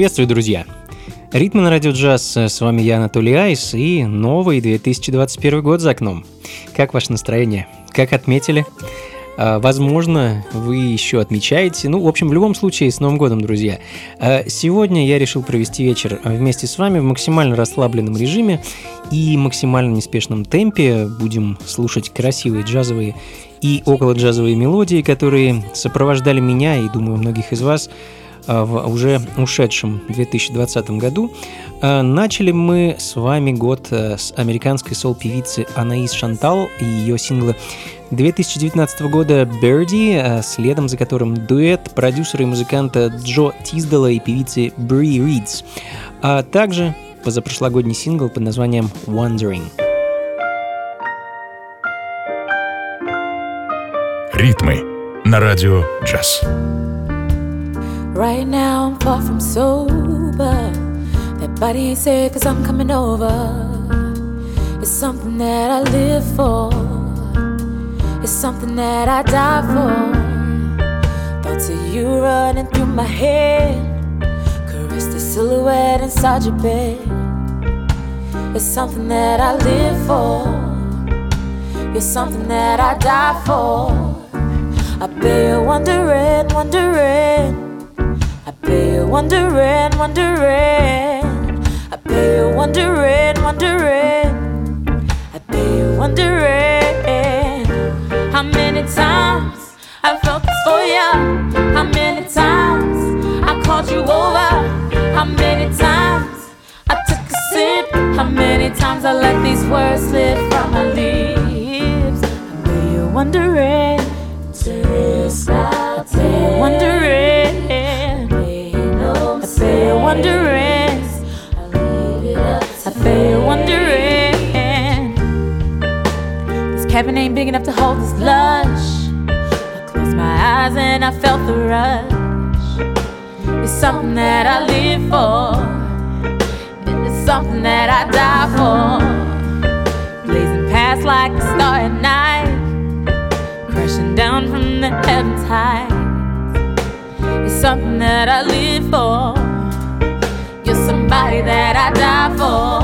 Приветствую, друзья! Ритмы на радио джаз, с вами я, Анатолий Айс, и новый 2021 год за окном. Как ваше настроение? Как отметили? А, возможно, вы еще отмечаете. Ну, в общем, в любом случае, с Новым годом, друзья. А, сегодня я решил провести вечер вместе с вами в максимально расслабленном режиме и максимально неспешном темпе. Будем слушать красивые джазовые и около джазовые мелодии, которые сопровождали меня и, думаю, многих из вас – Э, в уже ушедшем 2020 году. Э, начали мы с вами год э, с американской сол-певицы Анаис Шантал и ее сингла 2019 года «Birdie», следом за которым дуэт продюсера и музыканта Джо Тиздала и певицы Бри Ридс, а также позапрошлогодний сингл под названием «Wondering». Ритмы на радио «Джаз». Right now I'm far from sober. That body ain't safe cause I'm coming over. It's something that I live for. It's something that I die for. Thoughts of you running through my head. Caress the silhouette inside your bed. It's something that I live for. You're something that I die for. I bear wondering, wondering pay you wondering, wondering. I pay you wondering, wondering. I pay you wondering. How many times I felt this for ya? How many times I called you over? How many times I took a sip? How many times I let these words slip from my lips? I pay you wondering. Wondering. Wondering. I you're wondering. This cabin ain't big enough to hold this lush. I closed my eyes and I felt the rush. It's something that I live for It's something that I die for. Blazing past like a star at night, crashing down from the heavens high. It's something that I live for. Somebody that I die for.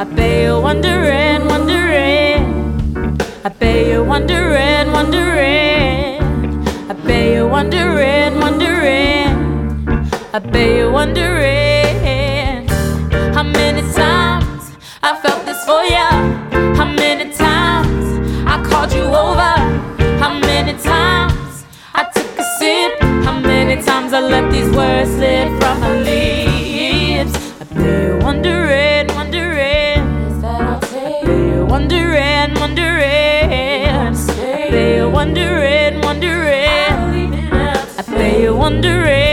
I bet you're wondering, wondering. I bet you're wondering, wondering. I bet you're wondering, wondering. I bet you're wondering. How many times I felt this for you? How many times I called you over? How many times I took a sip? How many times I let these words slip bet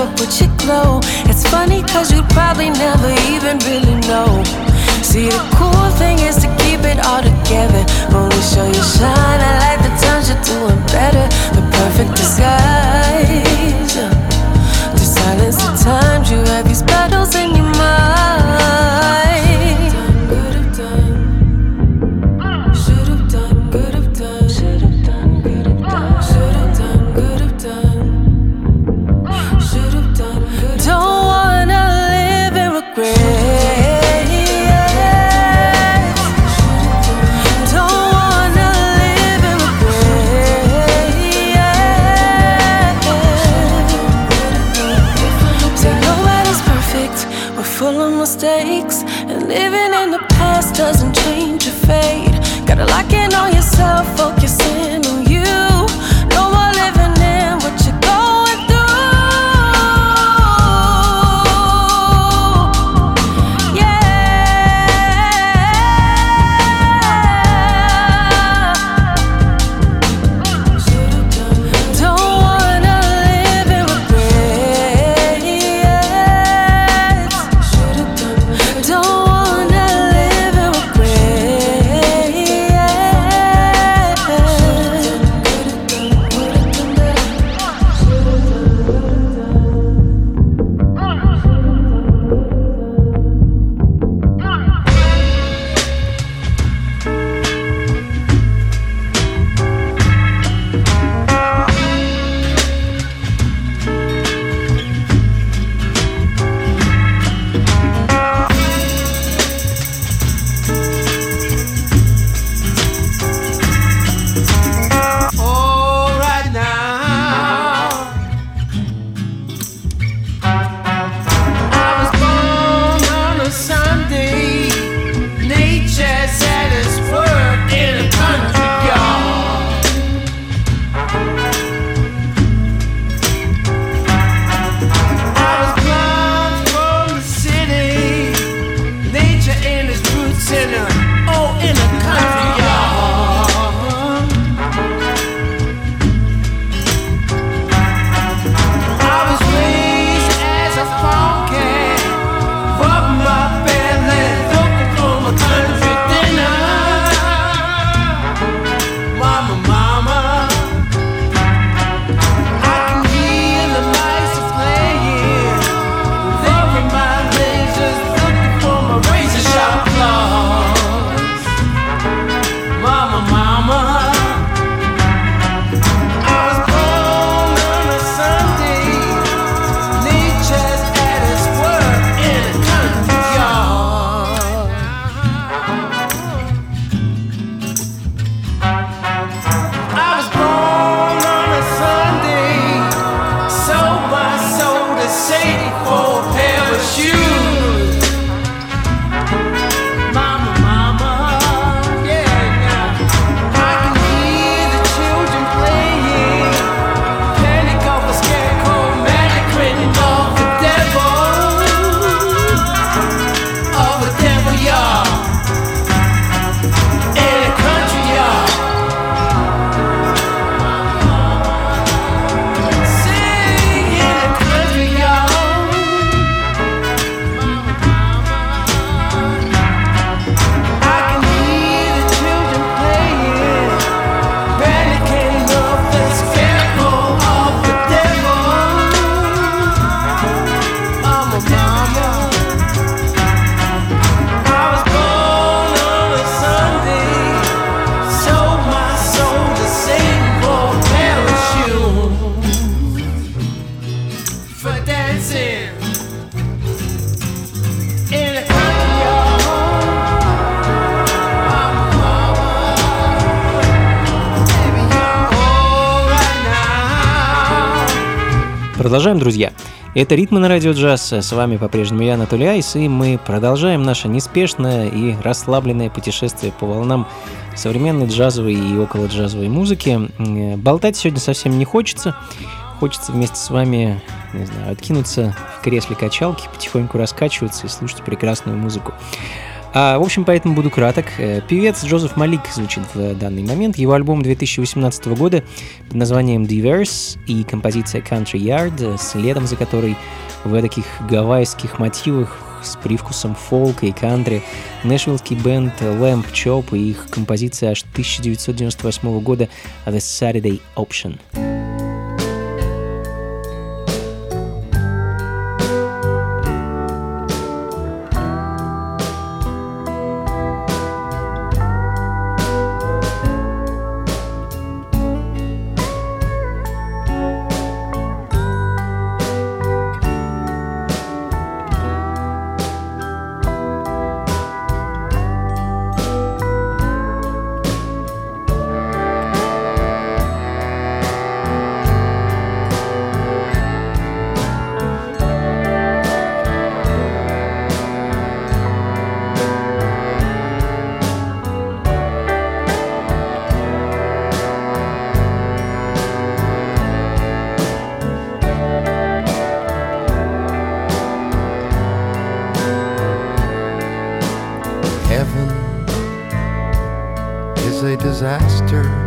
up with your glow. It's funny cause you'd probably never even really know. See, the cool thing is to keep it all together. When we show you shine, I like the times you're doing better. The perfect disguise. To silence the times you have these battles in your mind. Продолжаем, друзья. Это «Ритмы на радио джаз». С вами по-прежнему я, Анатолий Айс, и мы продолжаем наше неспешное и расслабленное путешествие по волнам современной джазовой и около джазовой музыки. Болтать сегодня совсем не хочется. Хочется вместе с вами, не знаю, откинуться в кресле качалки, потихоньку раскачиваться и слушать прекрасную музыку. А, в общем, поэтому буду краток. Э, певец Джозеф Малик звучит в данный момент. Его альбом 2018 года под названием Diverse и композиция Country Yard, следом за которой в таких гавайских мотивах с привкусом фолка и кантри, нэшвиллский бенд Lamp Chop и их композиция аж 1998 года The Saturday Option. disaster.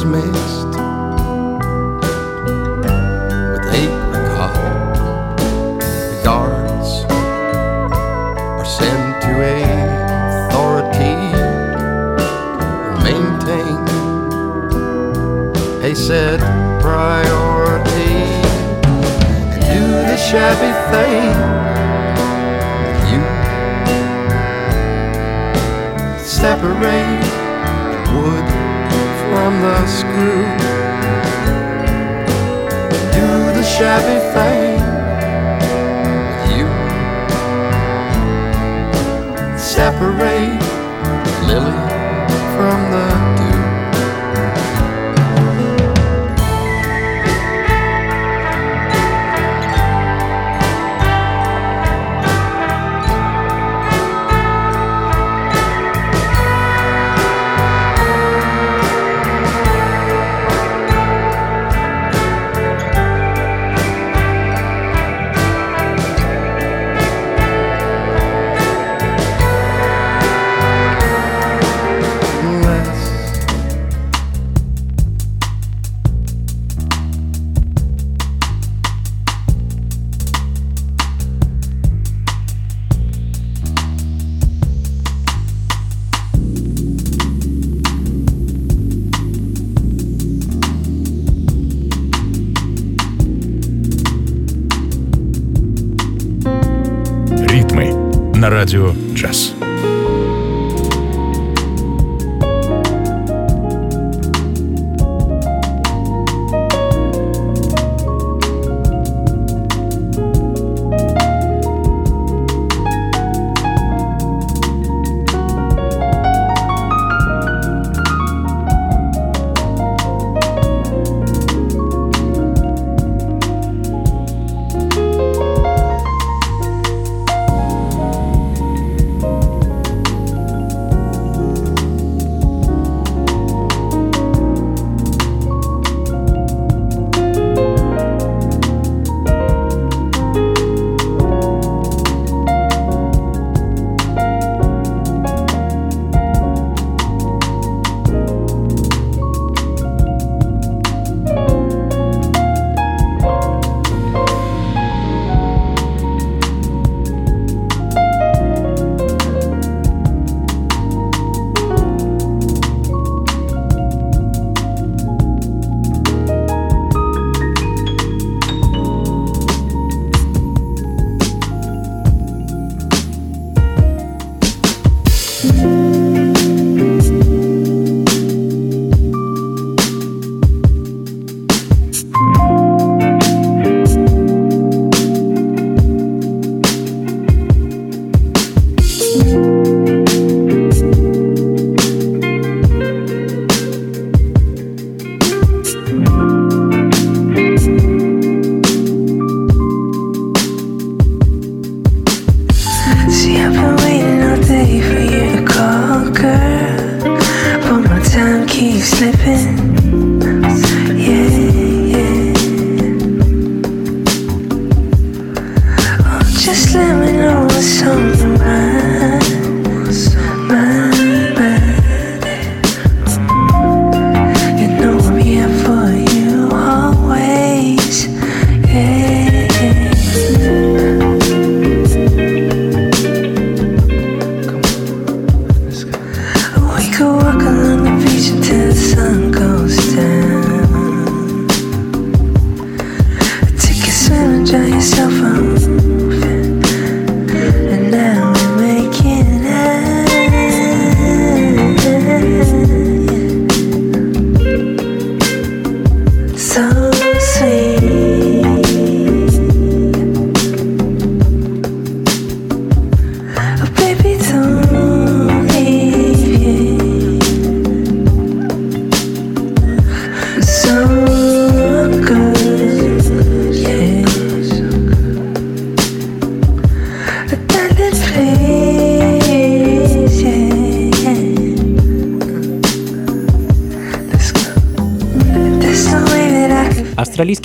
cosmics happy face.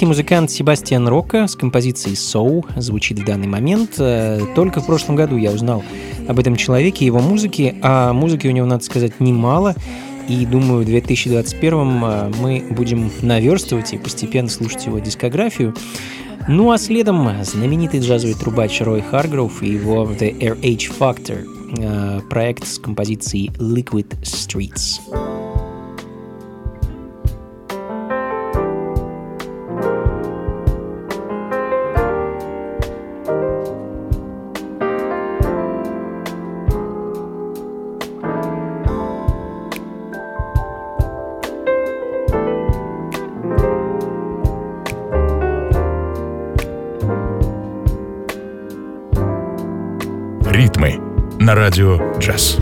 Австралийский музыкант Себастьян Рока с композицией «Soul» звучит в данный момент. Э, только в прошлом году я узнал об этом человеке, его музыке, а музыки у него, надо сказать, немало. И думаю, в 2021 э, мы будем наверстывать и постепенно слушать его дискографию. Ну а следом знаменитый джазовый трубач Рой Харгроув и его The RH Factor, э, проект с композицией Liquid Streets. На радио «Джаз».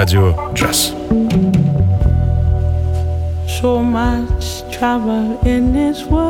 Radio Jazz. So much trouble in this world.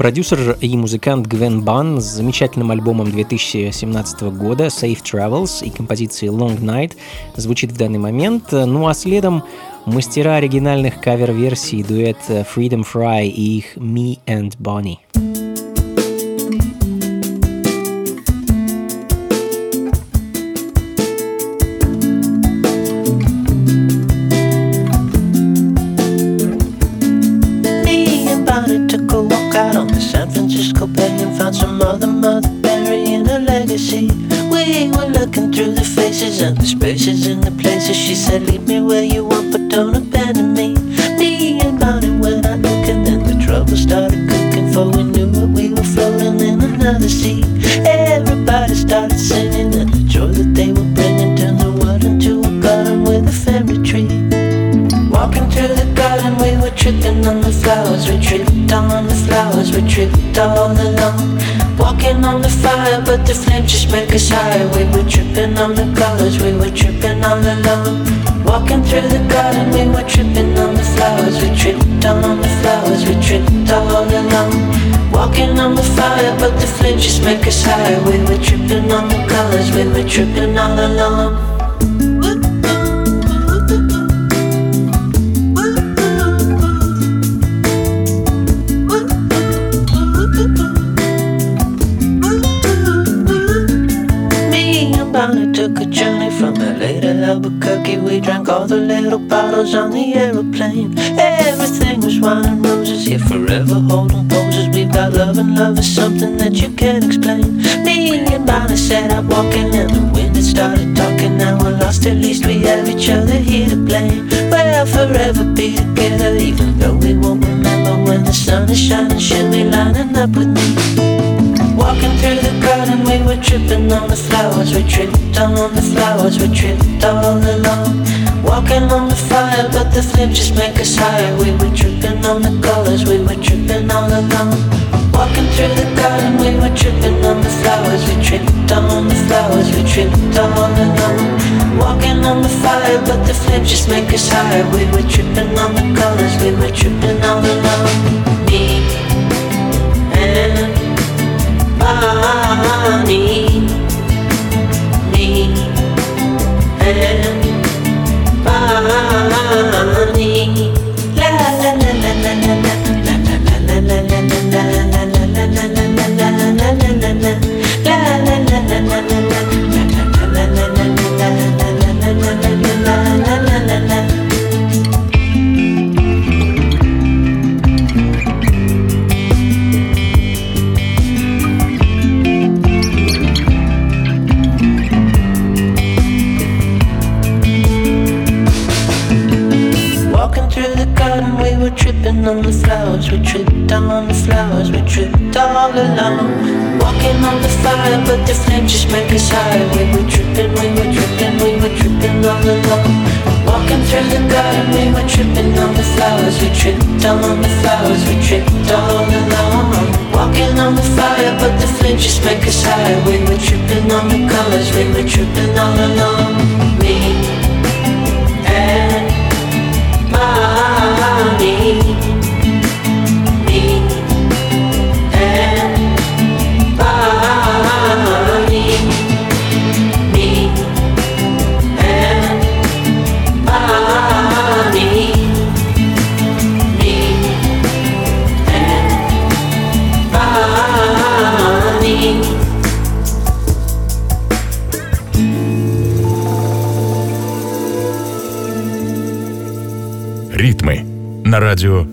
Продюсер и музыкант Гвен Бан с замечательным альбомом 2017 года Safe Travels и композицией Long Night звучит в данный момент. Ну а следом мастера оригинальных кавер-версий дуэт Freedom Fry и их Me and Bonnie. Tripping all along. Me and Bonnie took a journey from LA to Albuquerque. We drank all the little bottles on the aeroplane. Everything was wine and roses, yeah, forever holding poses. We've love, and love is something that you can't explain. Me and Bonnie sat out walking, and the wind had started talking. Now we're lost, at least we have each other here to blame. We'll forever be together, even though we won't remember when the sun is shining. She'll be lining up with me. Walking through the garden, we were tripping on the flowers. We tripped on the flowers, we tripped all along. Walking on the fire, but the flames just make us higher. We were tripping on the colors, we were tripping all along. Walking through the garden, we were tripping on the flowers. We tripped on the flowers, we tripped all along. Walking on the fire, but the flames just make us higher. We were tripping on the colors, we were tripping all along. Me and Bonnie, me and la la la la la la sitting on the flowers, we tripped on the flowers, we tripped all along. Walking on the fire, but the flames just make us high. We were tripping, we were tripping, we were tripping all along. Walking through the garden, we were tripping on the flowers, we tripped on the flowers, we tripped all along. Walking on the fire, but the flames just make us high. We were tripping on the colors, we were tripping all along. Me and my. rádio.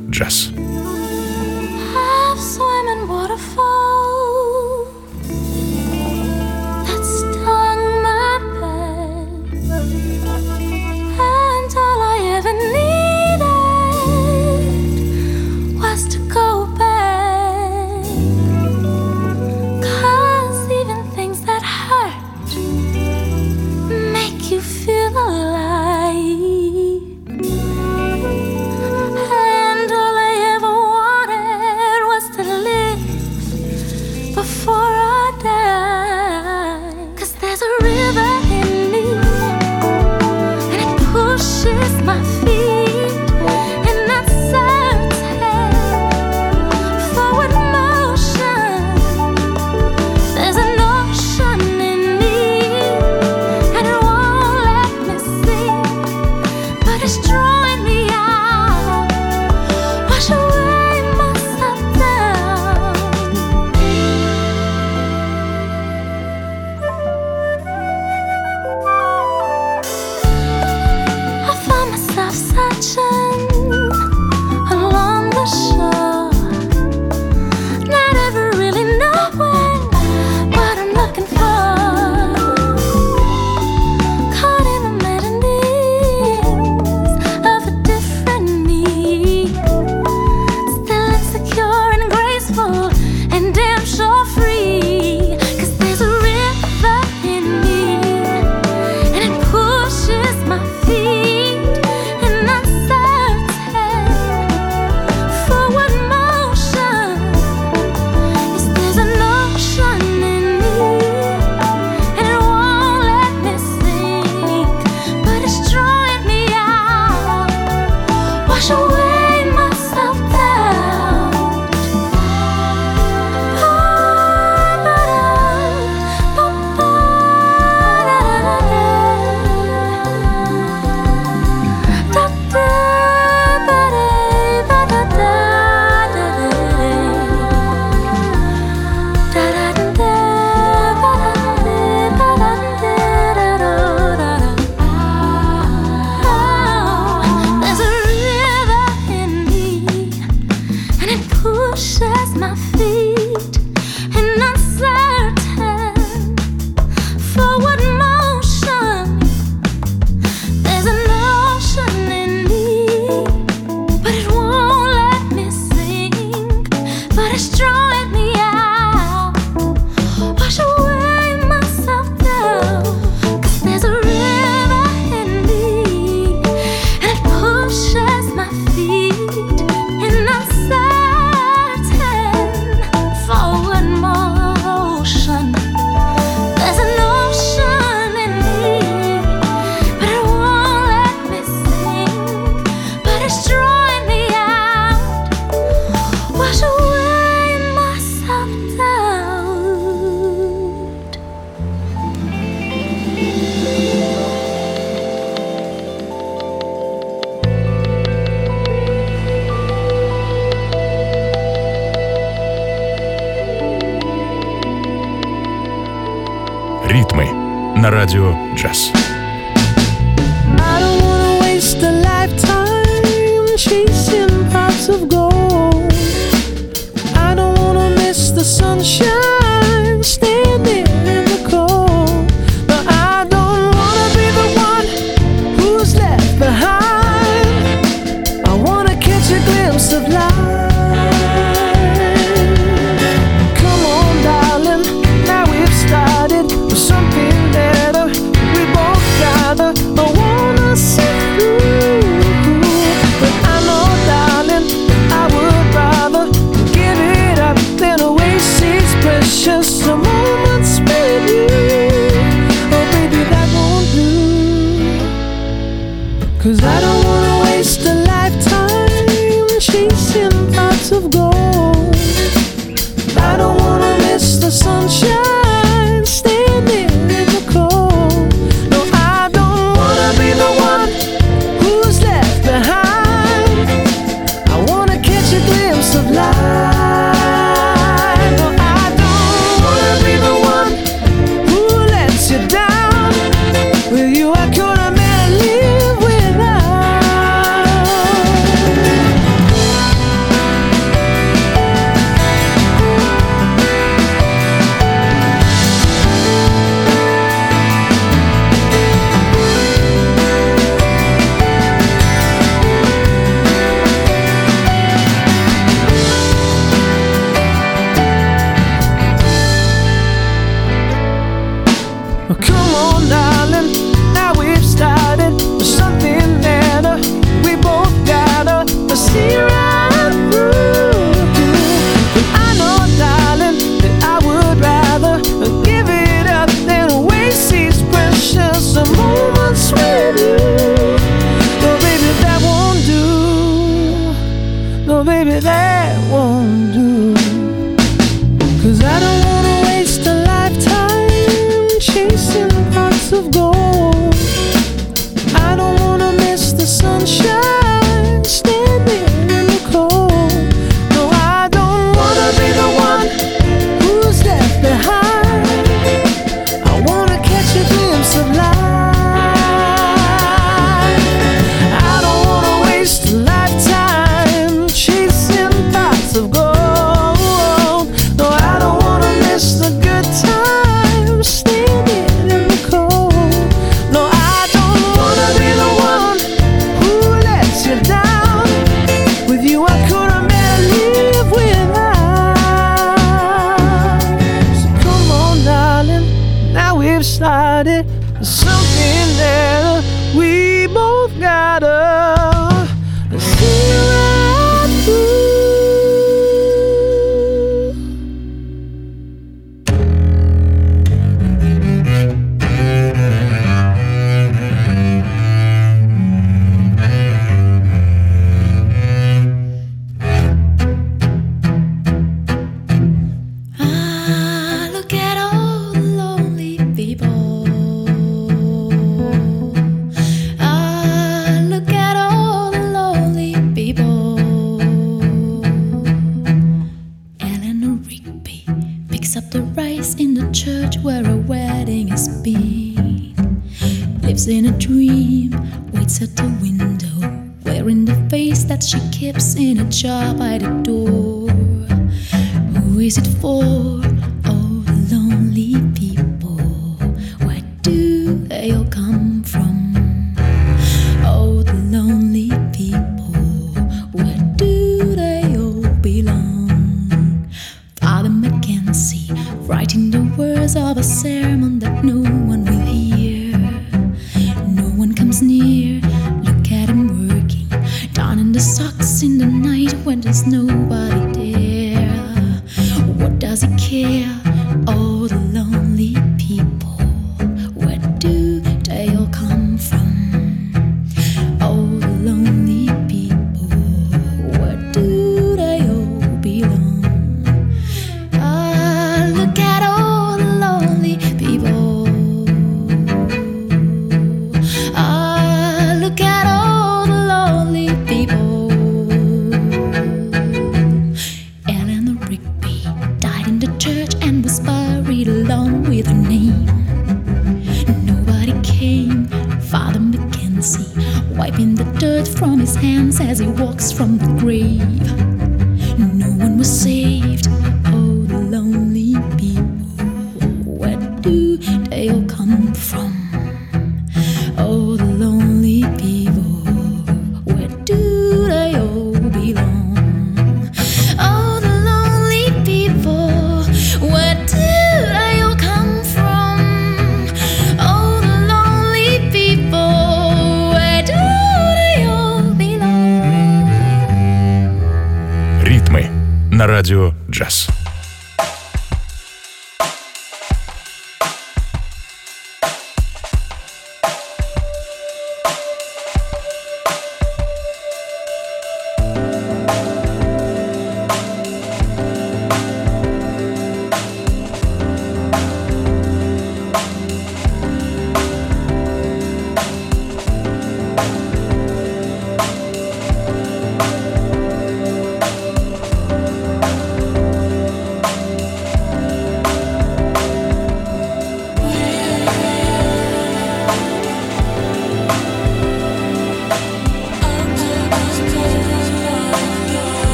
Started. something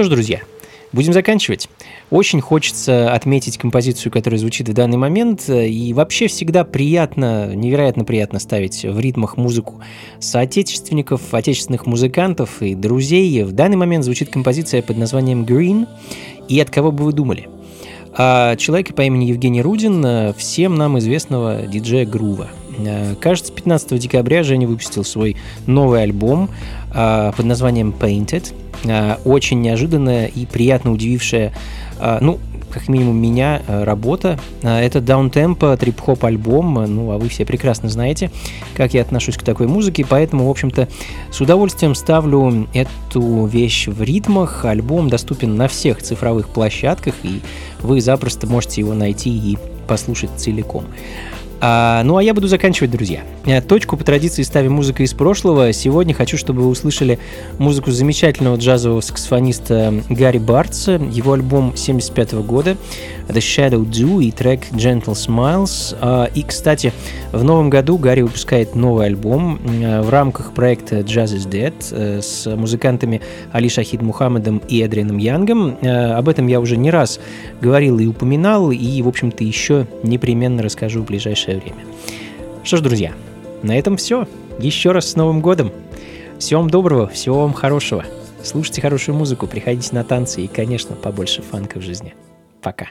что ж, друзья, будем заканчивать. Очень хочется отметить композицию, которая звучит в данный момент, и вообще всегда приятно, невероятно приятно ставить в ритмах музыку соотечественников, отечественных музыкантов и друзей. В данный момент звучит композиция под названием «Green», и от кого бы вы думали? А человека по имени Евгений Рудин, всем нам известного диджея Грува. Э, кажется, 15 декабря Женя выпустил свой новый альбом э, под названием Painted. Э, очень неожиданная и приятно удивившая, ну, как минимум меня, работа. Это даунтемпо, трип-хоп альбом, ну, а вы все прекрасно знаете, как я отношусь к такой музыке, поэтому, в общем-то, с удовольствием ставлю эту вещь в ритмах. Альбом доступен на всех цифровых площадках, и вы запросто можете его найти и послушать целиком. А, ну а я буду заканчивать, друзья. Э, точку по традиции ставим музыка из прошлого. Сегодня хочу, чтобы вы услышали музыку замечательного джазового саксофониста Гарри Бартса, его альбом 75 года The Shadow Do и трек Gentle Smiles. А, и, кстати, в новом году Гарри выпускает новый альбом э, в рамках проекта Jazz is Dead э, с музыкантами Али Шахид Мухаммедом и Эдрианом Янгом. Об этом я уже не раз говорил и упоминал, и, в общем-то, еще непременно расскажу в ближайшее ближайшее время. Что ж, друзья, на этом все. Еще раз с Новым годом. Всего вам доброго, всего вам хорошего. Слушайте хорошую музыку, приходите на танцы и, конечно, побольше фанка в жизни. Пока.